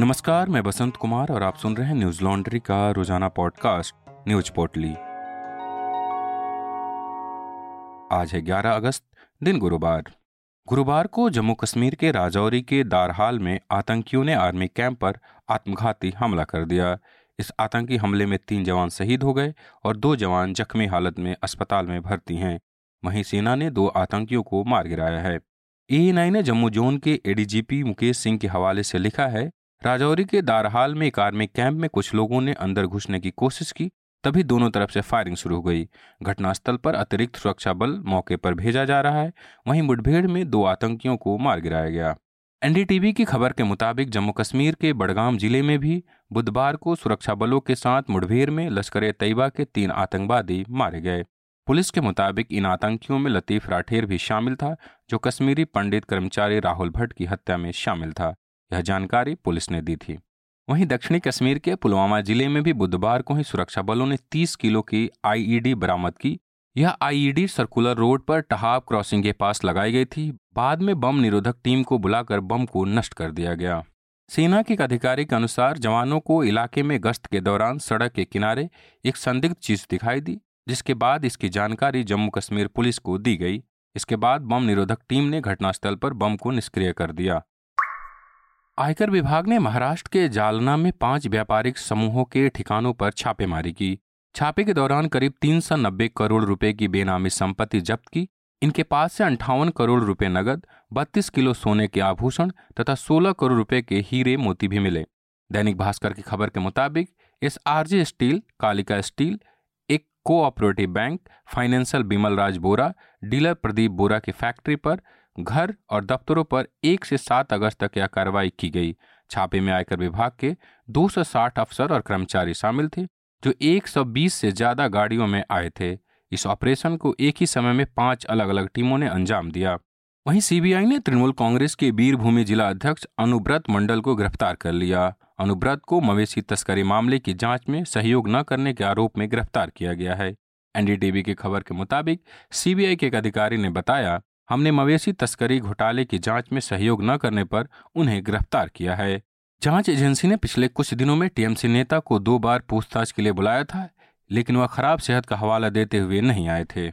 नमस्कार, मैं बसंत कुमार और आप सुन रहे हैं न्यूज़ लॉन्ड्री का रोज़ाना पॉडकास्ट, न्यूज़ पोर्टली। आज है 11 अगस्त, दिन गुरुवार। गुरुवार को जम्मू कश्मीर के राजौरी के दारहाल में आतंकियों ने आर्मी कैंप पर आत्मघाती हमला कर दिया। इस आतंकी हमले में तीन जवान शहीद हो गए और दो जवान जख्मी हालत में अस्पताल में भर्ती हैं। वहीं सेना ने दो आतंकियों को मार गिराया है। ए ने जम्मू जोन के एडीजीपी मुकेश सिंह के हवाले से लिखा है राजौरी के दारहाल में एक आर्मी कैंप में कुछ लोगों ने अंदर घुसने की कोशिश की, तभी दोनों तरफ़ से फायरिंग शुरू हो गई। घटनास्थल पर अतिरिक्त सुरक्षा बल मौके पर भेजा जा रहा है। वहीं मुठभेड़ में दो आतंकियों को मार गिराया गया। एनडीटीवी की खबर के मुताबिक जम्मू कश्मीर के बड़गाम ज़िले में भी बुधवार को सुरक्षा बलों के साथ मुठभेड़ में लश्कर तैयबा के तीन आतंकवादी मारे गए। पुलिस के मुताबिक इन आतंकियों में लतीफ राठेर भी शामिल था, जो कश्मीरी पंडित कर्मचारी राहुल भट्ट की हत्या में शामिल था। यह जानकारी पुलिस ने दी थी। वहीं दक्षिणी कश्मीर के पुलवामा ज़िले में भी बुधवार को ही सुरक्षा बलों ने 30 किलो की आईईडी बरामद की। यह आईईडी सर्कुलर रोड पर टहाब क्रॉसिंग के पास लगाई गई थी। बाद में बम निरोधक टीम को बुलाकर बम को नष्ट कर दिया गया। सेना के एक अधिकारी के अनुसार जवानों को इलाके में गश्त के दौरान सड़क के किनारे एक संदिग्ध चीज़ दिखाई दी, जिसके बाद इसकी जानकारी जम्मू कश्मीर पुलिस को दी गई। इसके बाद बम निरोधक टीम ने घटनास्थल पर बम को निष्क्रिय कर दिया। आयकर विभाग ने महाराष्ट्र के जालना में पाँच व्यापारिक समूहों के ठिकानों पर छापेमारी की। छापे के दौरान करीब तीन सौ नब्बे करोड़ रुपए की बेनामी संपत्ति जब्त की। इनके पास से अंठावन करोड़ रुपए नगद, बत्तीस किलो सोने के आभूषण तथा सोलह करोड़ रुपए के हीरे मोती भी मिले। दैनिक भास्कर की खबर के मुताबिक S RJ steel, Kalika steel, एक cooperative bank, financial Bimal Raj Bora, dealer Pradeep Bora की फैक्ट्री पर घर और दफ्तरों पर एक से सात अगस्त तक यह कार्रवाई की गई। छापे में आयकर विभाग के 260 अफसर और कर्मचारी शामिल थे, जो 120 से ज़्यादा गाड़ियों में आए थे। इस ऑपरेशन को एक ही समय में पाँच अलग अलग टीमों ने अंजाम दिया। वहीं सीबीआई ने तृणमूल कांग्रेस के बीरभूमि जिला अध्यक्ष अनुव्रत मंडल को गिरफ़्तार कर लिया। अनुव्रत को मवेशी तस्करी मामले की जाँच में सहयोग न करने के आरोप में गिरफ़्तार किया गया है। एनडीटीवी की खबर के मुताबिक सीबीआई के एक अधिकारी ने बताया हमने मवेशी तस्करी घोटाले की जाँच में सहयोग न करने पर उन्हें गिरफ़्तार किया है। जाँच एजेंसी ने पिछले कुछ दिनों में टीएमसी नेता को दो बार पूछताछ के लिए बुलाया था, लेकिन वह खराब सेहत का हवाला देते हुए नहीं आए थे।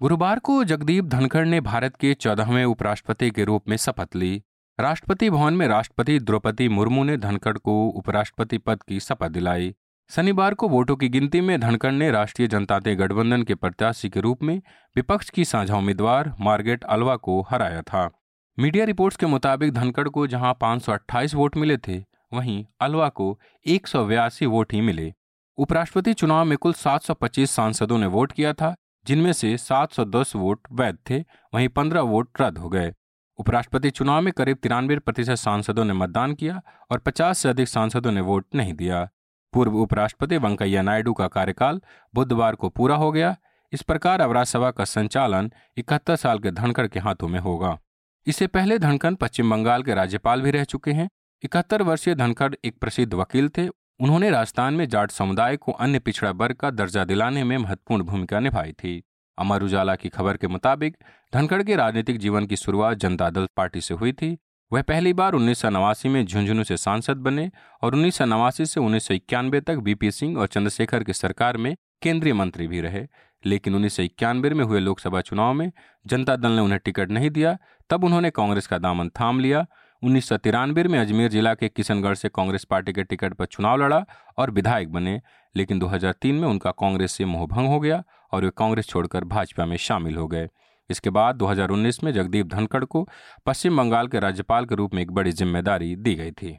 गुरुवार को जगदीप धनखड़ ने भारत के चौदहवें उपराष्ट्रपति के रूप में शपथ ली। राष्ट्रपति भवन में राष्ट्रपति द्रौपदी मुर्मू ने धनखड़ को उपराष्ट्रपति पद की शपथ दिलाई। शनिवार को वोटों की गिनती में धनखड़ ने राष्ट्रीय जनता दल गठबंधन के प्रत्याशी के रूप में विपक्ष की साझा उम्मीदवार मार्गेट अलवा को हराया था। मीडिया रिपोर्ट्स के मुताबिक धनखड़ को जहाँ 528 वोट मिले थे, वहीं अलवा को एक सौ बयासी वोट ही मिले। उपराष्ट्रपति चुनाव में कुल 725 सांसदों ने वोट किया था, जिनमें से 710 वोट वैध थे, वहीं 15 वोट रद्द हो गए। उपराष्ट्रपति चुनाव में करीब तिरानवे प्रतिशत सांसदों ने मतदान किया और 50 से अधिक सांसदों ने वोट नहीं दिया। पूर्व उपराष्ट्रपति वेंकैया नायडू का कार्यकाल बुधवार को पूरा हो गया। इस प्रकार अब राज्यसभा का संचालन इकहत्तर साल के धनखड़ के हाथों में होगा। इससे पहले धनखड़ पश्चिम बंगाल के राज्यपाल भी रह चुके हैं। इकहत्तर वर्षीय धनखड़ एक प्रसिद्ध वकील थे। उन्होंने राजस्थान में जाट समुदाय को अन्य पिछड़ा वर्ग का दर्जा दिलाने में महत्वपूर्ण भूमिका निभाई थी। अमर उजाला की खबर के मुताबिक धनखड़ के राजनीतिक जीवन की शुरुआत जनता दल पार्टी से हुई थी। वह पहली बार उन्नीस सौ नवासी में झुंझुनू से सांसद बने और उन्नीस सौ नवासी से उन्नीस सौ इक्यानवे तक बीपी सिंह और चंद्रशेखर की सरकार में केंद्रीय मंत्री भी रहे। लेकिन उन्नीस सौ इक्यानवे में हुए लोकसभा चुनाव में जनता दल ने उन्हें टिकट नहीं दिया। तब उन्होंने कांग्रेस का दामन थाम लिया। उन्नीस सौ तिरानवे में अजमेर जिला के किशनगढ़ से कांग्रेस पार्टी के टिकट पर चुनाव लड़ा और विधायक बने। लेकिन 2003 में उनका कांग्रेस से मोहभंग हो गया और वे कांग्रेस छोड़कर भाजपा में शामिल हो गए। इसके बाद 2019 में जगदीप धनखड़ को पश्चिम बंगाल के राज्यपाल के रूप में एक बड़ी ज़िम्मेदारी दी गई थी।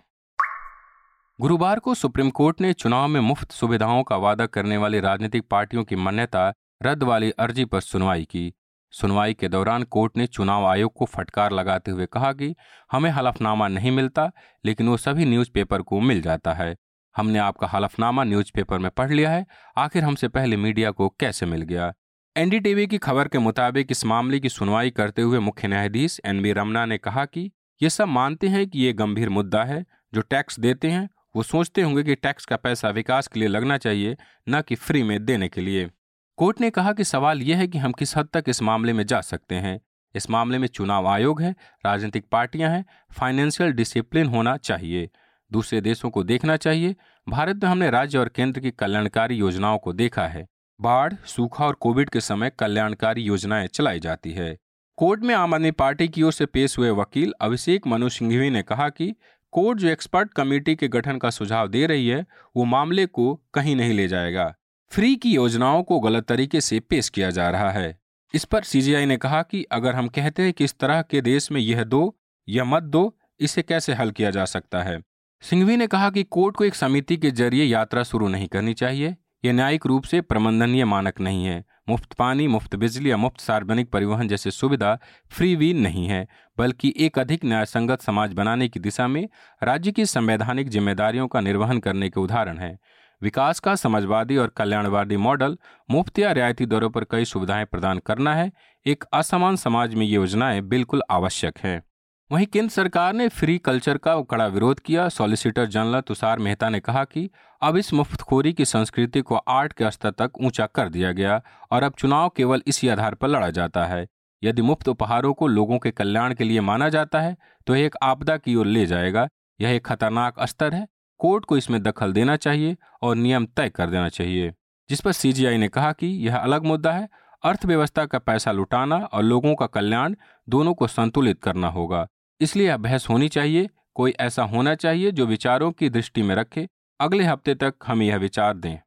गुरुवार को सुप्रीम कोर्ट ने चुनाव में मुफ़्त सुविधाओं का वादा करने वाली राजनीतिक पार्टियों की मान्यता रद्द वाली अर्जी पर सुनवाई की। सुनवाई के दौरान कोर्ट ने चुनाव आयोग को फटकार लगाते हुए कहा कि हमें हलफनामा नहीं मिलता, लेकिन वो सभी न्यूज़पेपर को मिल जाता है। हमने आपका हलफनामा न्यूज़पेपर में पढ़ लिया है, आखिर हमसे पहले मीडिया को कैसे मिल गया? एनडीटीवी की खबर के मुताबिक इस मामले की सुनवाई करते हुए मुख्य न्यायाधीश एन बी रमना ने कहा कि ये सब मानते हैं कि ये गंभीर मुद्दा है, जो टैक्स देते हैं, वो सोचते होंगे कि टैक्स का पैसा विकास के लिए लगना चाहिए, न कि फ्री में देने के लिए। कोर्ट ने कहा कि सवाल यह है कि हम किस हद तक इस मामले में जा सकते हैं। इस मामले में चुनाव आयोग है, राजनीतिक पार्टियाँ हैं, फाइनेंशियल डिसिप्लिन होना चाहिए, दूसरे देशों को देखना चाहिए। भारत में हमने राज्य और केंद्र की कल्याणकारी योजनाओं को देखा है। बाढ़, सूखा और कोविड के समय कल्याणकारी योजनाएँ चलाई जाती है। कोर्ट में आम आदमी पार्टी की ओर से पेश हुए वकील अभिषेक मनु सिंघवी ने कहा कि कोर्ट जो एक्सपर्ट कमेटी के गठन का सुझाव दे रही है, वो मामले को कहीं नहीं ले जाएगा। फ्री की योजनाओं को गलत तरीके से पेश किया जा रहा है। इस पर सीजीआई ने कहा कि अगर हम कहते हैं कि इस तरह के देश में यह दो या मत दो, इसे कैसे हल किया जा सकता है? सिंघवी ने कहा कि कोर्ट को एक समिति के ज़रिए यात्रा शुरू नहीं करनी चाहिए। यह न्यायिक रूप से प्रबंधनीय मानक नहीं है। मुफ़्त पानी, मुफ़्त बिजली या मुफ़्त सार्वजनिक परिवहन जैसे सुविधा फ्री वी नहीं है, बल्कि एक अधिक न्यायसंगत समाज बनाने की दिशा में राज्य की संवैधानिक जिम्मेदारियों का निर्वहन करने के उदाहरण है। विकास का समाजवादी और कल्याणवादी मॉडल मुफ़्त या रियायती दरों पर कई सुविधाएँ प्रदान करना है। एक असमान समाज में ये योजनाएँ बिल्कुल आवश्यक हैं। वहीं केंद्र सरकार ने फ्री कल्चर का कड़ा विरोध किया। सॉलिसिटर जनरल तुषार मेहता ने कहा कि अब इस मुफ्तखोरी की संस्कृति को आर्ट के स्तर तक ऊँचा कर दिया गया और अब चुनाव केवल इसी आधार पर लड़ा जाता है। यदि मुफ़्त उपहारों को लोगों के कल्याण के लिए माना जाता है तो एक आपदा की ओर ले जाएगा। यह एक खतरनाक स्तर है। कोर्ट को इसमें दखल देना चाहिए और नियम तय कर देना चाहिए। जिस पर सीजीआई ने कहा कि यह अलग मुद्दा है। अर्थव्यवस्था का पैसा लुटाना और लोगों का कल्याण दोनों को संतुलित करना होगा। इसलिए बहस होनी चाहिए, कोई ऐसा होना चाहिए जो विचारों की दृष्टि में रखे। अगले हफ़्ते तक हम यह विचार दें।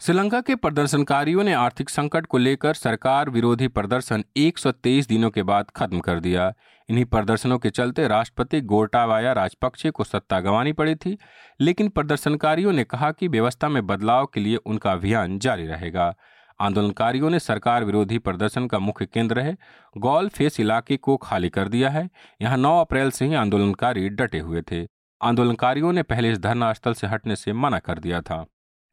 श्रीलंका के प्रदर्शनकारियों ने आर्थिक संकट को लेकर सरकार विरोधी प्रदर्शन 123 दिनों के बाद खत्म कर दिया। इन्हीं प्रदर्शनों के चलते राष्ट्रपति गोटाबाया राजपक्षे को सत्ता गंवानी पड़ी थी, लेकिन प्रदर्शनकारियों ने कहा कि व्यवस्था में बदलाव के लिए उनका अभियान जारी रहेगा। आंदोलनकारियों ने सरकार विरोधी प्रदर्शन का मुख्य केंद्र है। गौल फेस इलाके को खाली कर दिया है। यहाँ 9 अप्रैल से ही आंदोलनकारी डटे हुए थे। आंदोलनकारियों ने पहले इस धरना स्थल से हटने से मना कर दिया था।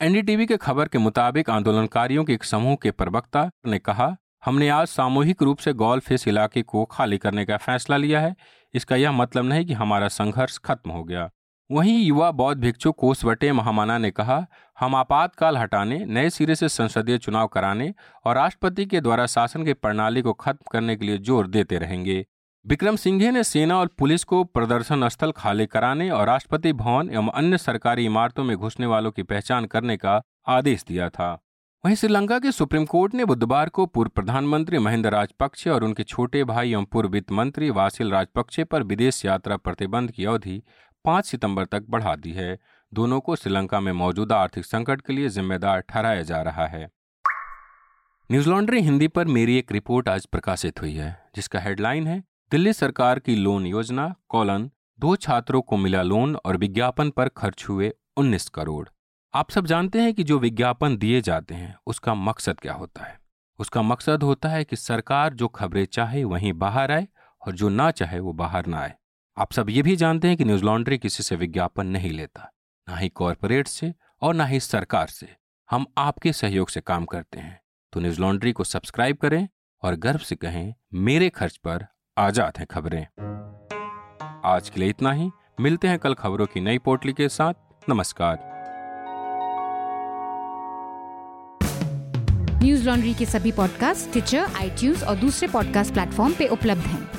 एनडीटीवी के खबर के मुताबिक आंदोलनकारियों के एक समूह के प्रवक्ता ने कहा, हमने आज सामूहिक रूप से गॉल फेस इलाके को खाली करने का फैसला लिया है। इसका यह मतलब नहीं कि हमारा संघर्ष खत्म हो गया। वहीं युवा बौद्ध भिक्षु कोसवटे महामाना ने कहा, हम आपातकाल हटाने, नए सिरे से संसदीय चुनाव कराने और राष्ट्रपति के द्वारा शासन के प्रणाली को खत्म करने के लिए ज़ोर देते रहेंगे। विक्रम सिंघे ने सेना और पुलिस को प्रदर्शन स्थल खाली कराने और राष्ट्रपति भवन एवं अन्य सरकारी इमारतों में घुसने वालों की पहचान करने का आदेश दिया था। वहीं श्रीलंका के सुप्रीम कोर्ट ने बुधवार को पूर्व प्रधानमंत्री महिंदा राजपक्षे और उनके छोटे भाई एवं पूर्व वित्त मंत्री वासिल राजपक्षे पर विदेश यात्रा प्रतिबंध की अवधि पाँच सितंबर तक बढ़ा दी है। दोनों को श्रीलंका में मौजूदा आर्थिक संकट के लिए जिम्मेदार ठहराया जा रहा है। न्यूज़ लॉन्ड्री हिंदी पर मेरी एक रिपोर्ट आज प्रकाशित हुई है, जिसका हेडलाइन है, दिल्ली सरकार की लोन योजना, कॉलन, दो छात्रों को मिला लोन और विज्ञापन पर खर्च हुए 19 करोड़। आप सब जानते हैं कि जो विज्ञापन दिए जाते हैं, उसका मकसद क्या होता है? उसका मकसद होता है कि सरकार जो खबरें चाहे वहीं बाहर आए और जो ना चाहे वो बाहर ना आए। आप सब ये भी जानते हैं कि न्यूज़ लॉन्ड्री किसी से विज्ञापन नहीं लेता, ना ही कॉरपोरेट से और ना ही सरकार से। हम आपके सहयोग से काम करते हैं तो न्यूज़ लॉन्ड्री को सब्सक्राइब करें और गर्व से कहें, मेरे खर्च पर आज़ाद हैं खबरें। आज के लिए इतना ही, मिलते हैं कल खबरों की नई पोटली के साथ। नमस्कार। न्यूज़ लॉन्ड्री के सभी पॉडकास्ट ट्विटर आई और दूसरे पॉडकास्ट प्लेटफॉर्म पे उपलब्ध हैं।